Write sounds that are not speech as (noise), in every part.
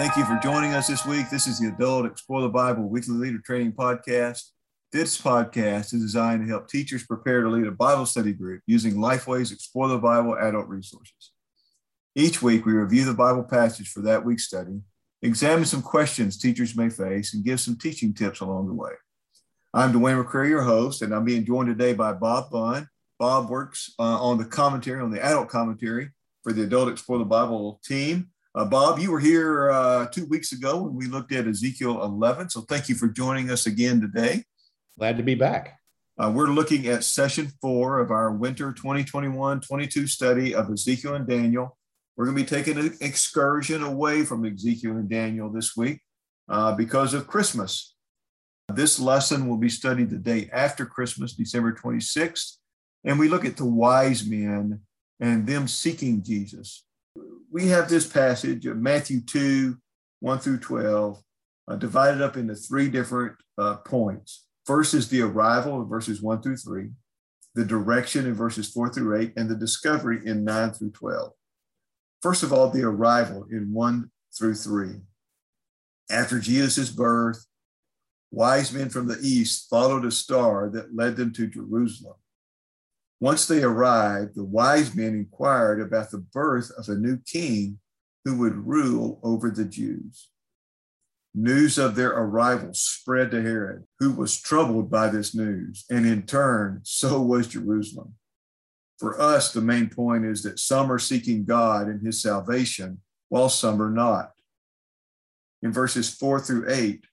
Thank you for joining us this week. This is the Adult Explore the Bible Weekly Leader Training Podcast. This podcast is designed to help teachers prepare to lead a Bible study group using Lifeway's Explore the Bible adult resources. Each week, we review the Bible passage for that week's study, examine some questions teachers may face, and give some teaching tips along the way. I'm Dwayne McCrary, your host, and I'm being joined today by Bob Bunn. Bob works uh, on the commentary, on the adult commentary for the Adult Explore the Bible team. Uh, Bob, you were here uh, two weeks ago when we looked at Ezekiel 11. So thank you for joining us again today. Glad to be back. Uh, we're looking at session four of our winter 2021 22 study of Ezekiel and Daniel. We're going to be taking an excursion away from Ezekiel and Daniel this week uh, because of Christmas. This lesson will be studied the day after Christmas, December 26th. And we look at the wise men and them seeking Jesus we have this passage of Matthew 2, 1 through 12, uh, divided up into three different uh, points. First is the arrival in verses 1 through 3, the direction in verses 4 through 8, and the discovery in 9 through 12. First of all, the arrival in 1 through 3. After Jesus' birth, wise men from the east followed a star that led them to Jerusalem. Once they arrived, the wise men inquired about the birth of a new king who would rule over the Jews. News of their arrival spread to Herod, who was troubled by this news, and in turn, so was Jerusalem. For us, the main point is that some are seeking God and his salvation, while some are not. In verses four through eight,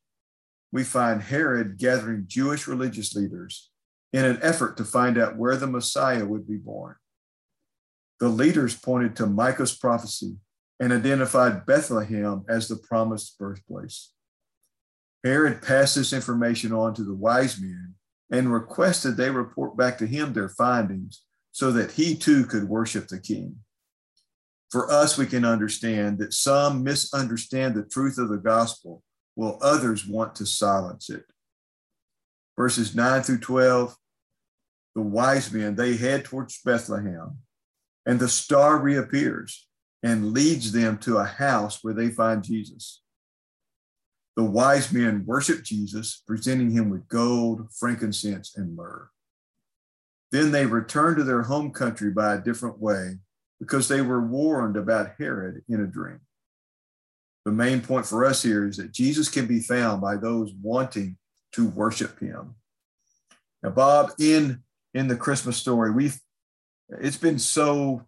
we find Herod gathering Jewish religious leaders in an effort to find out where the Messiah would be born. The leaders pointed to Micah's prophecy and identified Bethlehem as the promised birthplace. Herod passed this information on to the wise men and requested they report back to him their findings so that he too could worship the king. For us, we can understand that some misunderstand the truth of the gospel, while others want to silence it verses 9 through 12, the wise men, they head towards Bethlehem, and the star reappears and leads them to a house where they find Jesus. The wise men worship Jesus, presenting him with gold, frankincense, and myrrh. Then they return to their home country by a different way because they were warned about Herod in a dream. The main point for us here is that Jesus can be found by those wanting to worship him. Now, Bob, in in the Christmas story, we've it's been so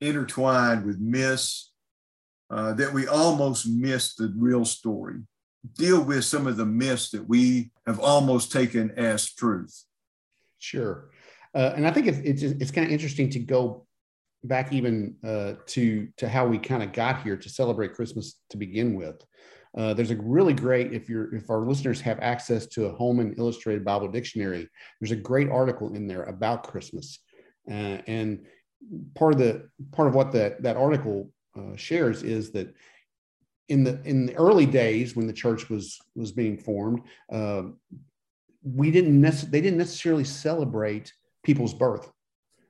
intertwined with myths uh, that we almost miss the real story. Deal with some of the myths that we have almost taken as truth. Sure, uh, and I think it's it's, it's kind of interesting to go back even uh, to to how we kind of got here to celebrate Christmas to begin with. Uh, there's a really great if you're if our listeners have access to a Holman Illustrated Bible Dictionary, there's a great article in there about Christmas, uh, and part of the part of what that that article uh, shares is that in the in the early days when the church was was being formed, uh, we didn't nec- they didn't necessarily celebrate people's birth.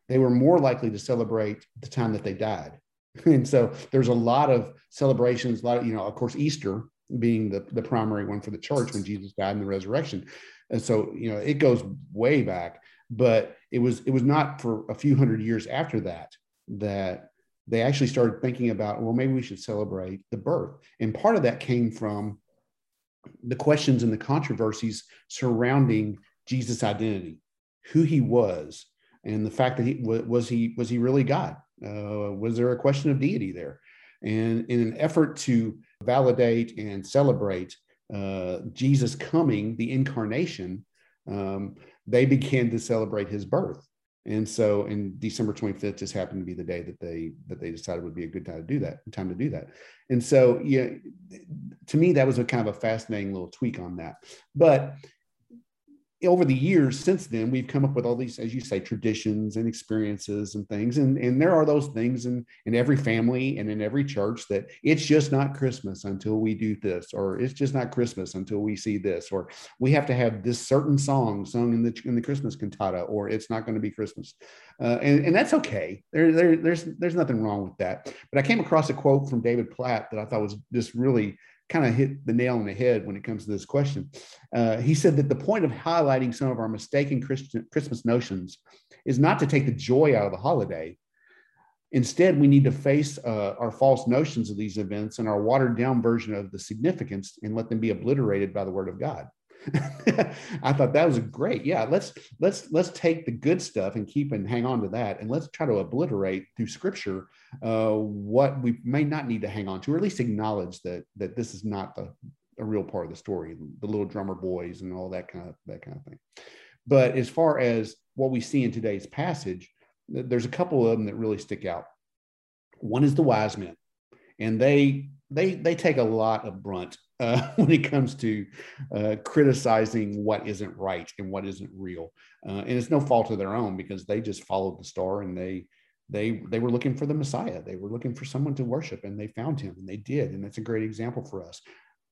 They were more likely to celebrate the time that they died. (laughs) And so there's a lot of celebrations, a lot of, you know, of course, Easter being the, the primary one for the church when Jesus died in the resurrection. And so, you know, it goes way back, but it was it was not for a few hundred years after that that they actually started thinking about, well, maybe we should celebrate the birth. And part of that came from the questions and the controversies surrounding Jesus' identity, who he was, and the fact that he was he was he really God? Uh, was there a question of deity there? And in an effort to validate and celebrate uh, Jesus coming, the incarnation, um, they began to celebrate his birth. And so, in December 25th just happened to be the day that they that they decided would be a good time to do that. Time to do that. And so, yeah, to me, that was a kind of a fascinating little tweak on that. But over the years since then, we've come up with all these, as you say, traditions and experiences and things. And, and there are those things in, in every family and in every church that it's just not Christmas until we do this, or it's just not Christmas until we see this, or we have to have this certain song sung in the, in the Christmas cantata, or it's not going to be Christmas. Uh, and, and that's okay. There, there, there's, there's nothing wrong with that. But I came across a quote from David Platt that I thought was just really kind of hit the nail on the head when it comes to this question. Uh, he said that the point of highlighting some of our mistaken Christian, Christmas notions is not to take the joy out of the holiday. Instead, we need to face uh, our false notions of these events and our watered down version of the significance and let them be obliterated by the word of God. (laughs) I thought that was great. Yeah, let's let's let's take the good stuff and keep and hang on to that, and let's try to obliterate through Scripture uh, what we may not need to hang on to, or at least acknowledge that that this is not the a real part of the story, the little drummer boys and all that kind of that kind of thing. But as far as what we see in today's passage, there's a couple of them that really stick out. One is the wise men, and they they they take a lot of brunt uh, (laughs) when it comes to uh, criticizing what isn't right and what isn't real. Uh, and it's no fault of their own because they just followed the star and they they they were looking for the Messiah. They were looking for someone to worship and they found him and they did. And that's a great example for us.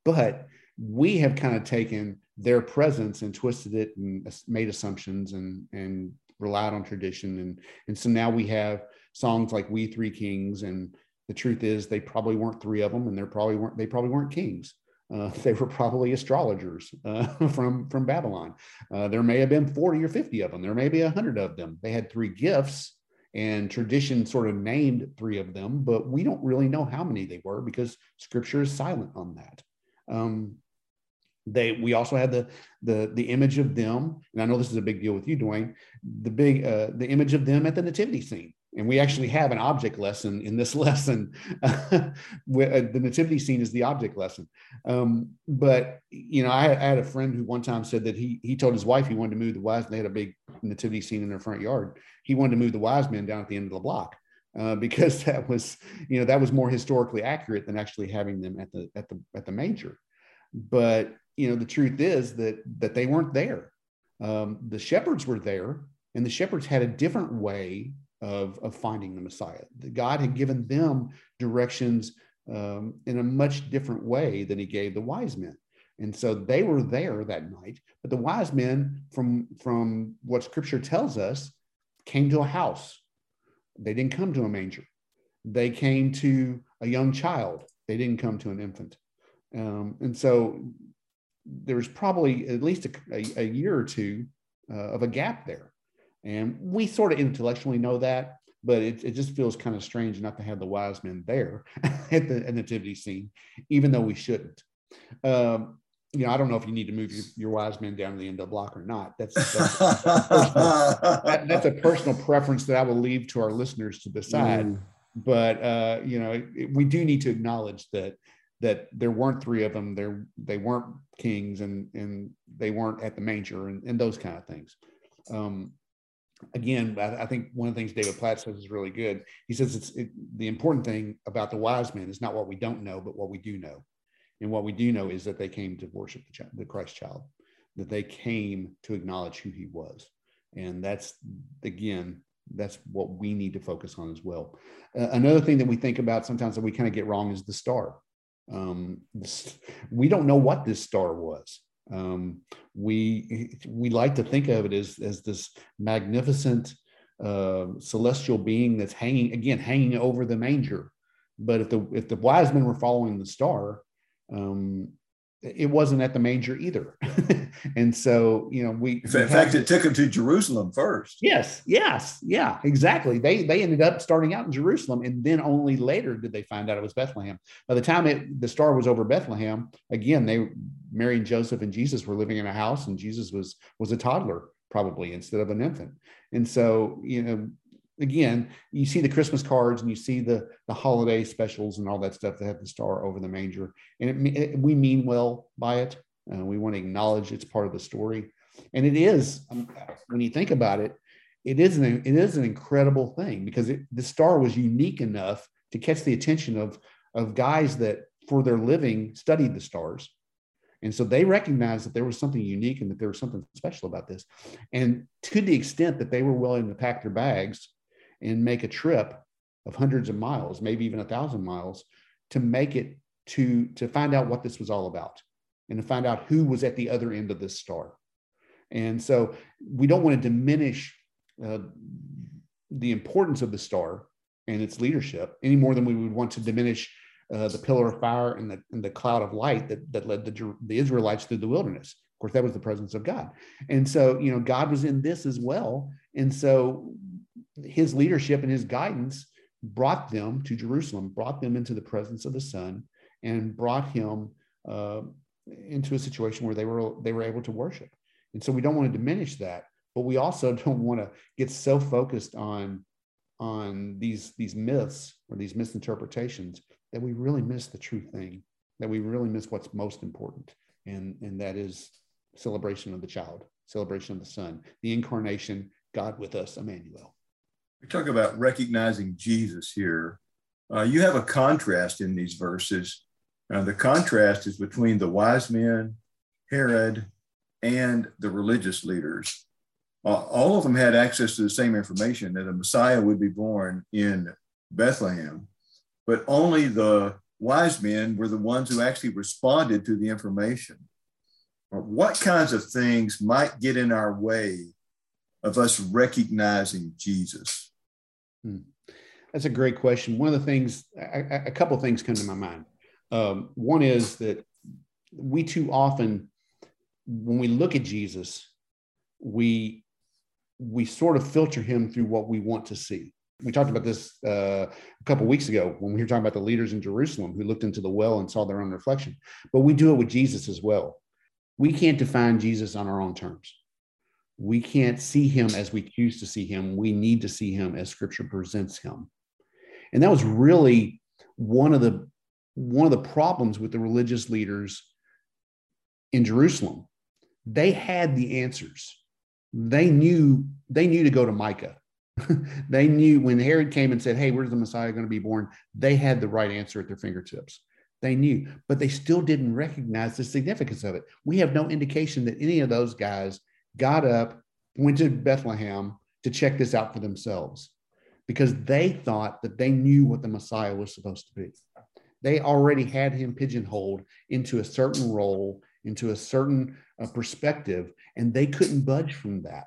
But we have kind of taken their presence and twisted it and made assumptions and and relied on tradition and and so now we have songs like we three kings and the truth is they probably weren't three of them and they probably weren't they probably weren't kings uh, (laughs) they were probably astrologers uh, (laughs) from from Babylon. Uh, there may have been 40 or 50 of them. There may be 100 of them. They had three gifts, and tradition sort of named three of them, but we don't really know how many they were because Scripture is silent on that. Um, they we also had the the the image of them, and I know this is a big deal with you, Dwayne. The big uh, the image of them at the nativity scene and we actually have an object lesson in this (laughs) lesson. (laughs) Uh, the nativity scene is the object lesson. Um, but you know, I, I, had a friend who one time said that he he told his wife he wanted to move the wise. They had a big nativity scene in their front yard. He wanted to move the wise men down at the end of the block uh, because (laughs) that was you know that was more historically accurate than actually having them at the at the at the major. But you know, the truth is that that they weren't there. Um, the shepherds were there, and the shepherds had a different way of, of finding the Messiah. God had given them directions um, in a much different way than he gave the wise men. And so they were there that night, but the wise men, from, from what scripture tells us, came to a house. They didn't come to a manger. They came to a young child. They didn't come to an infant. Um, and so there was probably at least a, a, a year or two uh, of a gap there. And we sort of intellectually know that, but it, it just feels kind of strange not to have the wise men there (laughs) at the nativity scene, even though we shouldn't. Um, you know, I don't know if you need to move your, your wise men down to the end of the block or not. That's that's, that, that's, a personal preference that I will leave to our listeners to decide. Mm. But uh, you know, it, we do need to acknowledge that that there weren't three of them. There they weren't kings, and and they weren't at the manger, and, and those kind of things. Um, again, I, I, think one of the things David Platt says is really good. He says it's it, the important thing about the wise men is not what we don't know, but what we do know. And what we do know is that they came to worship the, child, the Christ child, that they came to acknowledge who he was. And that's, again, that's what we need to focus on as well. Uh, another thing that we think about sometimes that we kind of get wrong is the star. Um, (laughs) we don't know what this star was. Um, we we like to think of it as as this magnificent uh, celestial being that's hanging again hanging over the manger. But if the if the wise men were following the star, um, it wasn't at the manger either. (laughs) and so, you know, we in fact, it took them to Jerusalem first. Yes, yes, yeah, exactly. They they ended up starting out in Jerusalem, and then only later did they find out it was Bethlehem. By the time it the star was over Bethlehem, again, they Mary and Joseph and Jesus were living in a house, and Jesus was was a toddler probably instead of an infant. And so, you know, again, you see the Christmas cards and you see the the holiday specials and all that stuff that have the star over the manger, and it, it, we mean well by it. Uh, we want to acknowledge it's part of the story, and it is um, when you think about it, it is an it is an incredible thing because it, the star was unique enough to catch the attention of of guys that for their living studied the stars And so they recognized that there was something unique and that there was something special about this. And to the extent that they were willing to pack their bags and make a trip of hundreds of miles, maybe even a thousand miles, to make it to, to find out what this was all about and to find out who was at the other end of this star. And so we don't want to diminish uh, the importance of the star and its leadership any more than we would want to diminish uh, the pillar of fire and the, and the cloud of light that, that led the, the Israelites through the wilderness. Of course, that was the presence of God. And so, you know, God was in this as well. And so his leadership and his guidance brought them to Jerusalem, brought them into the presence of the Son, and brought him uh, into a situation where they were they were able to worship. And so we don't want to diminish that, but we also (laughs) don't want to get so focused on on these these myths or these misinterpretations that we really miss the true thing, that we really miss what's most important, and and that is celebration of the child, celebration of the Son, the incarnation, God with us, Emmanuel. We talk about recognizing Jesus here. Uh, you have a contrast in these verses. Uh, the contrast is between the wise men, Herod, and the religious leaders. Uh, all of them had access to the same information that a Messiah would be born in Bethlehem, but only the wise men were the ones who actually responded to the information. What kinds of things might get in our way of us recognizing Jesus? Hmm. That's a great question. One of the things, a, couple of things come to my mind. Um, one is that we too often, when we look at Jesus, we we sort of filter him through what we want to see. We talked about this uh, a couple weeks ago when we were talking about the leaders in Jerusalem who looked into the well and saw their own reflection. But we do it with Jesus as well. We can't define Jesus on our own terms we can't see him as we choose to see him. We need to see him as scripture presents him. And that was really one of the one of the problems with the religious leaders in Jerusalem. They had the answers. They knew they knew to go to Micah. (laughs) they knew when Herod came and said, "Hey, where's the Messiah going to be born?" They had the right answer at their fingertips. They knew, but they still didn't recognize the significance of it. We have no indication that any of those guys got up, went to Bethlehem to check this out for themselves because they thought that they knew what the Messiah was supposed to be. They already had him pigeonholed into a certain role, into a certain uh, perspective, and they couldn't budge from that.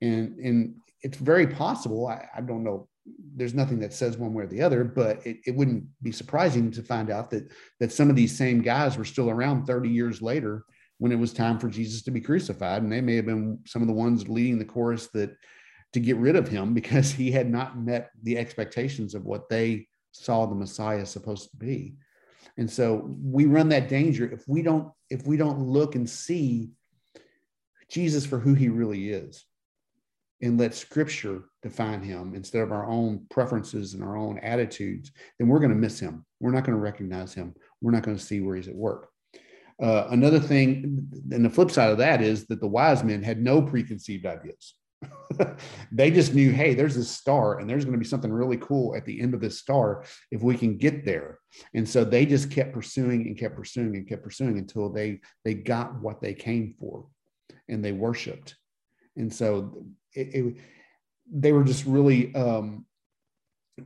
And, and it's very possible, I, I don't know there's nothing that says one way or the other, but it, it, wouldn't be surprising to find out that that some of these same guys were still around 30 years later when it was time for Jesus to be crucified. And they may have been some of the ones leading the chorus that to get rid of him (laughs) because he had not met the expectations of what they saw the Messiah supposed to be. And so we run that danger if we don't if we don't look and see Jesus for who he really is and let scripture define him instead of our own preferences and our own attitudes, then we're going to miss him. We're not going to recognize him. We're not going to see where he's at work. Uh, another thing, and the flip side of that is that the wise men had no preconceived ideas. (laughs) they just knew, hey, there's this star, and there's going to be something really cool at the end of this star if we can get there. And so they just kept pursuing and kept pursuing and kept pursuing until they they got what they came for, and they worshipped. And so it, it, they were just really um,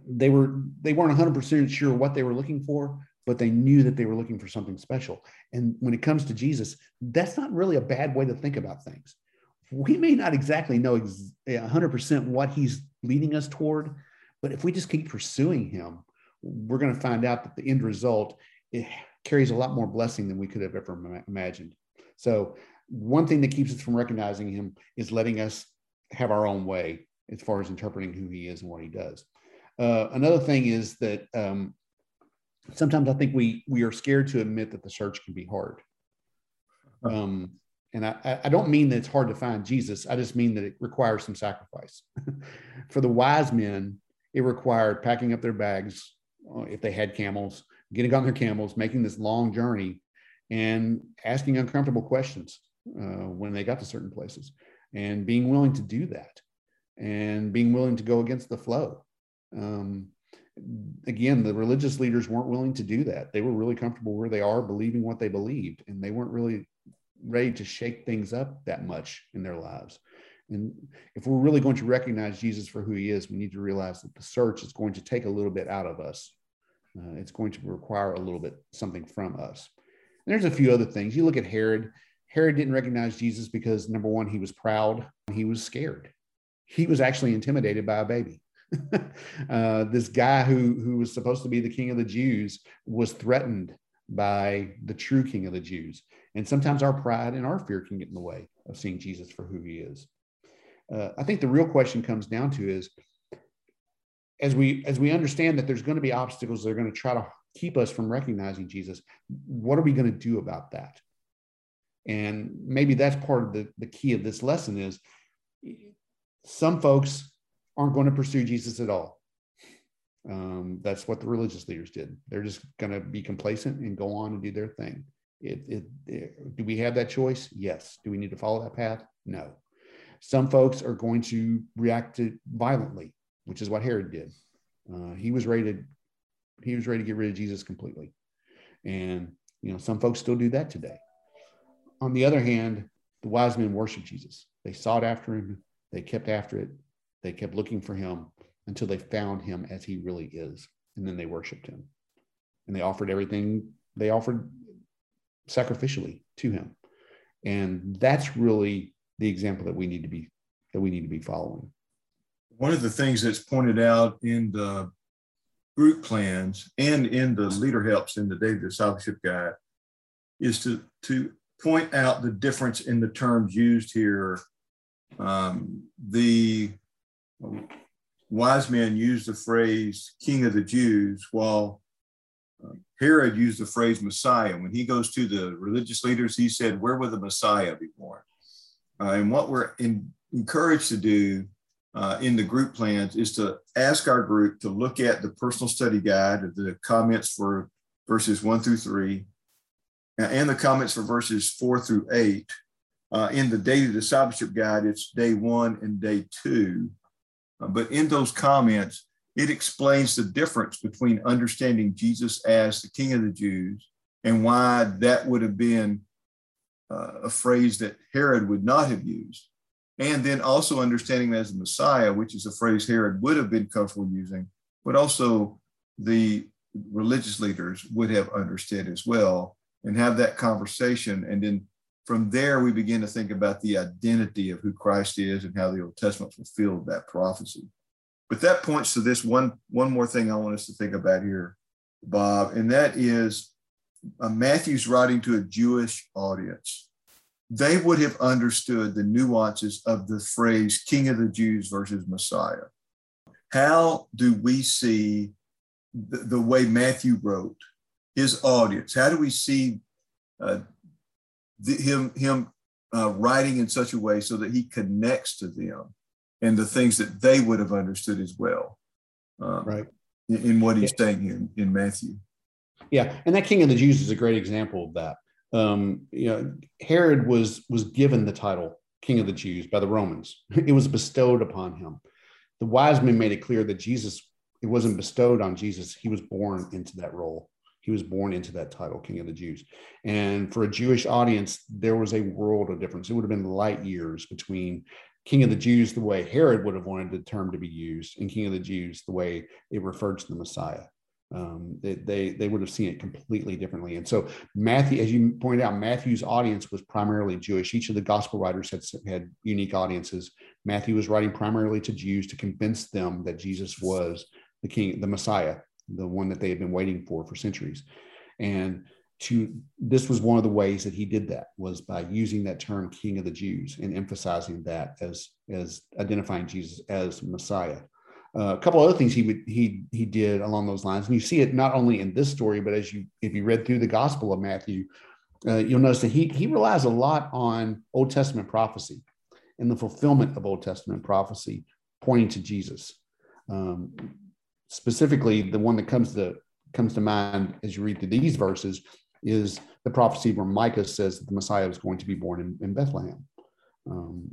they were they weren't 100 percent sure what they were looking for, but they knew that they were looking for something special. And when it comes to Jesus, that's not really a bad way to think about things. We may not exactly know 100% what he's leading us toward, but if we just keep pursuing him, we're going to find out that the end result carries a lot more blessing than we could have ever imagined. So, one thing that keeps us from recognizing him is letting us have our own way as far as interpreting who he is and what he does. Uh, another thing is that um, sometimes I think we we are scared to admit that the search can be hard. Um, and I, I don't mean that it's hard to find Jesus. I just mean that it requires some sacrifice. (laughs) For the wise men, it required packing up their bags uh, if they had camels, getting on their camels, making this long journey, and asking uncomfortable questions uh, when they got to certain places, and being willing to do that, and being willing to go against the flow. Um, again, the religious leaders weren't willing to do that. They were really comfortable where they are, believing what they believed, and they weren't really ready to shake things up that much in their lives. And if we're really going to recognize Jesus for who he is, we need to realize that the search is going to take a little bit out of us. Uh, it's going to require a little bit something from us. And there's a few other things. You look at Herod. Herod didn't recognize Jesus because number one, he was proud. He was scared. He was actually intimidated by a baby. (laughs) uh, this guy who who was supposed to be the king of the Jews was threatened by the true king of the Jews. And sometimes our pride and our fear can get in the way of seeing Jesus for who he is. Uh, I think the real question comes down to is as we as we understand that there's going to be obstacles that are going to try to keep us from recognizing Jesus, what are we going to do about that? And maybe that's part of the, the key of this lesson is some folks aren't going to pursue Jesus at all. Um, that's what the religious leaders did. They're just going to be complacent and go on and do their thing. It, it, it, do we have that choice? Yes. Do we need to follow that path? No. Some folks are going to react to violently, which is what Herod did. Uh, he was ready to he was ready to get rid of Jesus completely, and you know some folks still do that today. On the other hand, the wise men worshiped Jesus. They sought after him. They kept after it. They kept looking for him until they found him as he really is. And then they worshiped him. And they offered everything they offered sacrificially to him. And that's really the example that we need to be that we need to be following. One of the things that's pointed out in the group plans and in the leader helps in the daily discipleship guide is to to point out the difference in the terms used here. Um, the wise men used the phrase king of the Jews, while uh, Herod used the phrase Messiah. When he goes to the religious leaders, he said, Where will the Messiah be born? Uh, and what we're in, encouraged to do uh, in the group plans is to ask our group to look at the personal study guide the comments for verses one through three and the comments for verses four through eight. Uh, in the daily discipleship guide, it's day one and day two. But in those comments, it explains the difference between understanding Jesus as the King of the Jews and why that would have been uh, a phrase that Herod would not have used. And then also understanding as the Messiah, which is a phrase Herod would have been comfortable using, but also the religious leaders would have understood as well and have that conversation. And then from there, we begin to think about the identity of who Christ is and how the Old Testament fulfilled that prophecy. But that points to this one, one more thing I want us to think about here, Bob, and that is uh, Matthew's writing to a Jewish audience. They would have understood the nuances of the phrase King of the Jews versus Messiah. How do we see the, the way Matthew wrote his audience? How do we see uh, the, him him uh, writing in such a way so that he connects to them and the things that they would have understood as well. Um, right. In, in, what he's yeah. saying here in, in, Matthew. Yeah, and that King of the Jews is a great example of that. Um, you know, Herod was was given the title King of the Jews by the Romans. (laughs) It was bestowed upon him. The wise men made it clear that Jesus it wasn't bestowed on Jesus; he was born into that role. He was born into that title, King of the Jews. And for a Jewish audience, there was a world of difference. It would have been light years between King of the Jews, the way Herod would have wanted the term to be used, and King of the Jews, the way it referred to the Messiah. Um, they, they, they would have seen it completely differently. And so Matthew, as you pointed out, Matthew's audience was primarily Jewish. Each of the gospel writers had, had unique audiences. Matthew was writing primarily to Jews to convince them that Jesus was the king, the Messiah, the one that they had been waiting for for centuries. And to this was one of the ways that he did that was by using that term king of the Jews and emphasizing that as as identifying Jesus as Messiah. Uh, a couple other things he would he he did along those lines, and you see it not only in this story, but as you if you read through the Gospel of Matthew, uh, you'll notice that he he relies a lot on Old Testament prophecy and the fulfillment of Old Testament prophecy, pointing to Jesus. Um, specifically the one that comes to comes to mind as you read through these verses is the prophecy where Micah says that the Messiah was going to be born in, in Bethlehem. Um,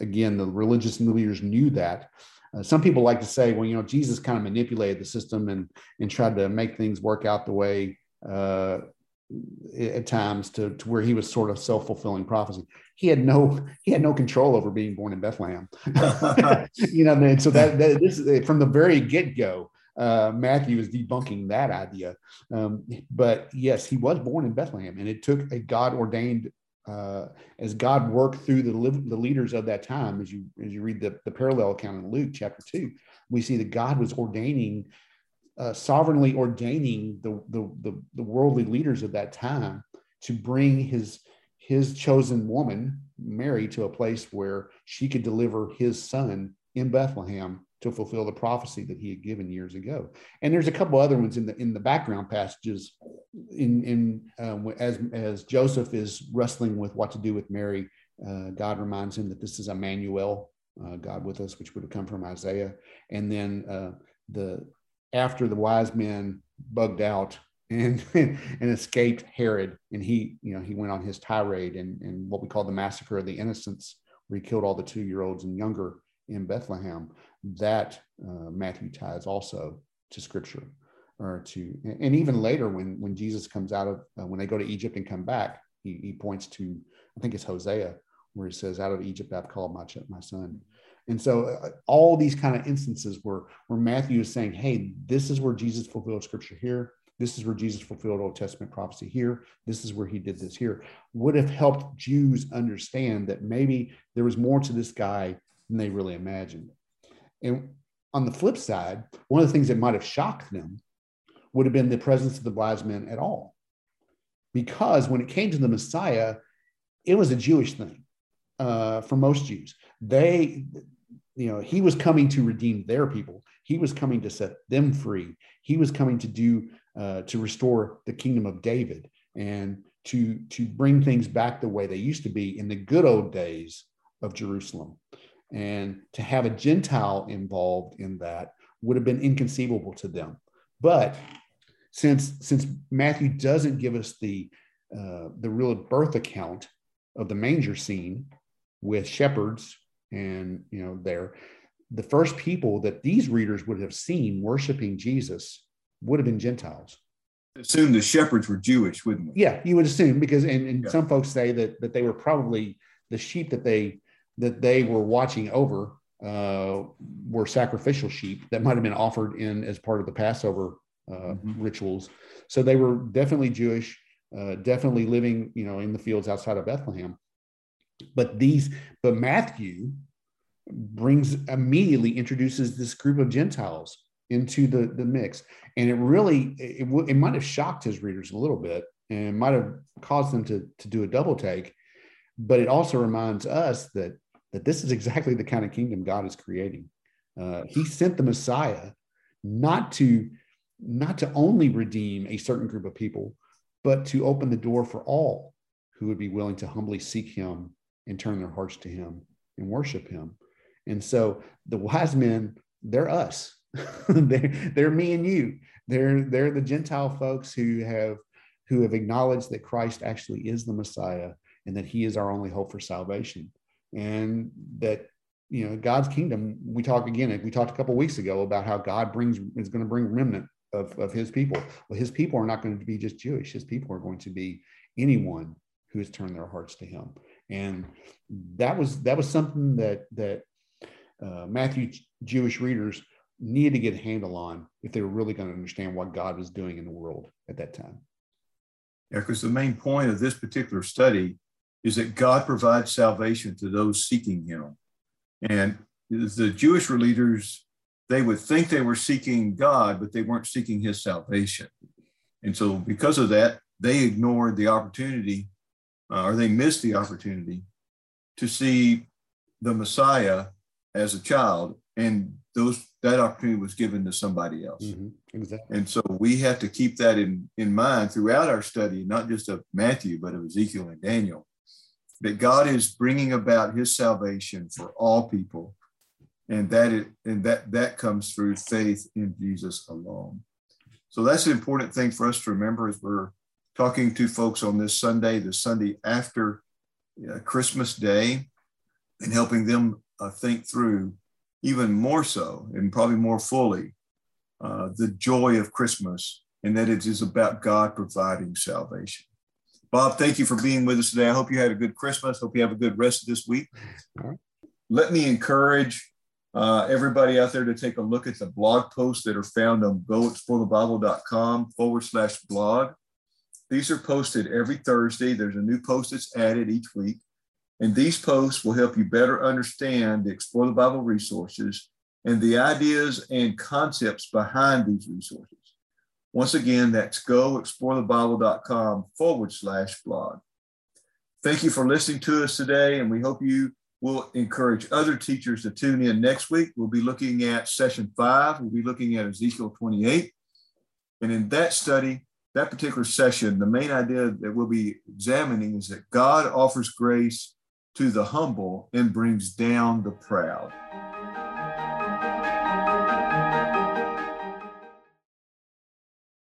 again, the religious leaders knew that. Uh, some people like to say, well, you know, Jesus kind of manipulated the system and and tried to make things work out the way uh, at times to, to where he was sort of self-fulfilling prophecy. He had no he had no control over being born in Bethlehem. (laughs) you know, and so that, that this from the very get-go, uh, Matthew is debunking that idea. Um, but yes, he was born in Bethlehem, and it took a God ordained uh, as God worked through the, the leaders of that time. As you as you read the, the parallel account in Luke chapter two, we see that God was ordaining uh, sovereignly ordaining the, the, the, the, worldly leaders of that time to bring his, his chosen woman, Mary, to a place where she could deliver his son in Bethlehem to fulfill the prophecy that he had given years ago. And there's a couple other ones in the in the background passages, in in um, as as Joseph is wrestling with what to do with Mary. Uh, God reminds him that this is Emmanuel, uh, God with us, which would have come from Isaiah. And then uh, the after the wise men bugged out (laughs) and and escaped Herod, and he you know he went on his tirade and and what we call the massacre of the innocents, where he killed all the two year olds and younger in Bethlehem. That uh, Matthew ties also to Scripture, or to and even later when when Jesus comes out of uh, when they go to Egypt and come back, he, he points to I think it's Hosea where he says, "Out of Egypt I've called my my son." And so uh, all these kind of instances where, where Matthew is saying, hey, this is where Jesus fulfilled scripture here. This is where Jesus fulfilled Old Testament prophecy here. This is where he did this here, would have helped Jews understand that maybe there was more to this guy than they really imagined. And on the flip side, one of the things that might have shocked them would have been the presence of the wise men at all. Because when it came to the Messiah, it was a Jewish thing uh, for most Jews. They you know he was coming to redeem their people. He was coming to set them free. He was coming to do uh, to restore the kingdom of david and to to bring things back the way they used to be in the good old days of jerusalem. And to have a gentile involved in that would have been inconceivable to them. But since since matthew doesn't give us the uh, the real birth account of the manger scene with shepherds and you know there the first people that these readers would have seen worshiping jesus would have been gentiles assume the shepherds were jewish wouldn't we yeah you would assume because and, and yeah. some folks say that that they were probably the sheep that they that they were watching over uh, were sacrificial sheep that might have been offered in as part of the passover uh, mm-hmm. rituals so they were definitely jewish uh, definitely living you know in the fields outside of bethlehem but these, but Matthew brings immediately introduces this group of Gentiles into the, the mix. And it really, it, it might have shocked his readers a little bit and might have caused them to, to do a double take. But it also reminds us that, that this is exactly the kind of kingdom God is creating. Uh, he sent the Messiah not to not to only redeem a certain group of people, but to open the door for all who would be willing to humbly seek him and turn their hearts to him and worship him. And so the wise men, they're us. (laughs) they're, they're me and you. They're they're the Gentile folks who have who have acknowledged that Christ actually is the Messiah and that he is our only hope for salvation. And that you know God's kingdom, we talk again, we talked a couple weeks ago about how God brings is going to bring remnant of, of his people. Well, his people are not going to be just Jewish, his people are going to be anyone who has turned their hearts to him and that was that was something that that uh, Matthew Jewish readers needed to get a handle on if they were really going to understand what God was doing in the world at that time. Yeah, because the main point of this particular study is that God provides salvation to those seeking Him, and the Jewish leaders they would think they were seeking God, but they weren't seeking His salvation, and so because of that, they ignored the opportunity uh, or they missed the opportunity to see the Messiah as a child, and those that opportunity was given to somebody else. Mm-hmm. Exactly. And so we have to keep that in, in mind throughout our study, not just of Matthew, but of Ezekiel and Daniel, that God is bringing about His salvation for all people, and that it and that that comes through faith in Jesus alone. So that's an important thing for us to remember as we're talking to folks on this Sunday, the Sunday after uh, Christmas Day. and helping them uh, think through even more so and probably more fully uh, the joy of Christmas and that it is about God providing salvation. Bob, thank you for being with us today. I hope you had a good Christmas. Hope you have a good rest of this week. Let me encourage uh, everybody out there to take a look at the blog posts that are found on goexplorethebible.com forward slash blog. These are posted every Thursday. There's a new post that's added each week. And these posts will help you better understand the Explore the Bible resources and the ideas and concepts behind these resources. Once again, that's goexplorethebible.com forward slash blog. Thank you for listening to us today, and we hope you will encourage other teachers to tune in next week. We'll be looking at session five, we'll be looking at Ezekiel 28. And in that study, that particular session, the main idea that we'll be examining is that God offers grace to the humble and brings down the proud.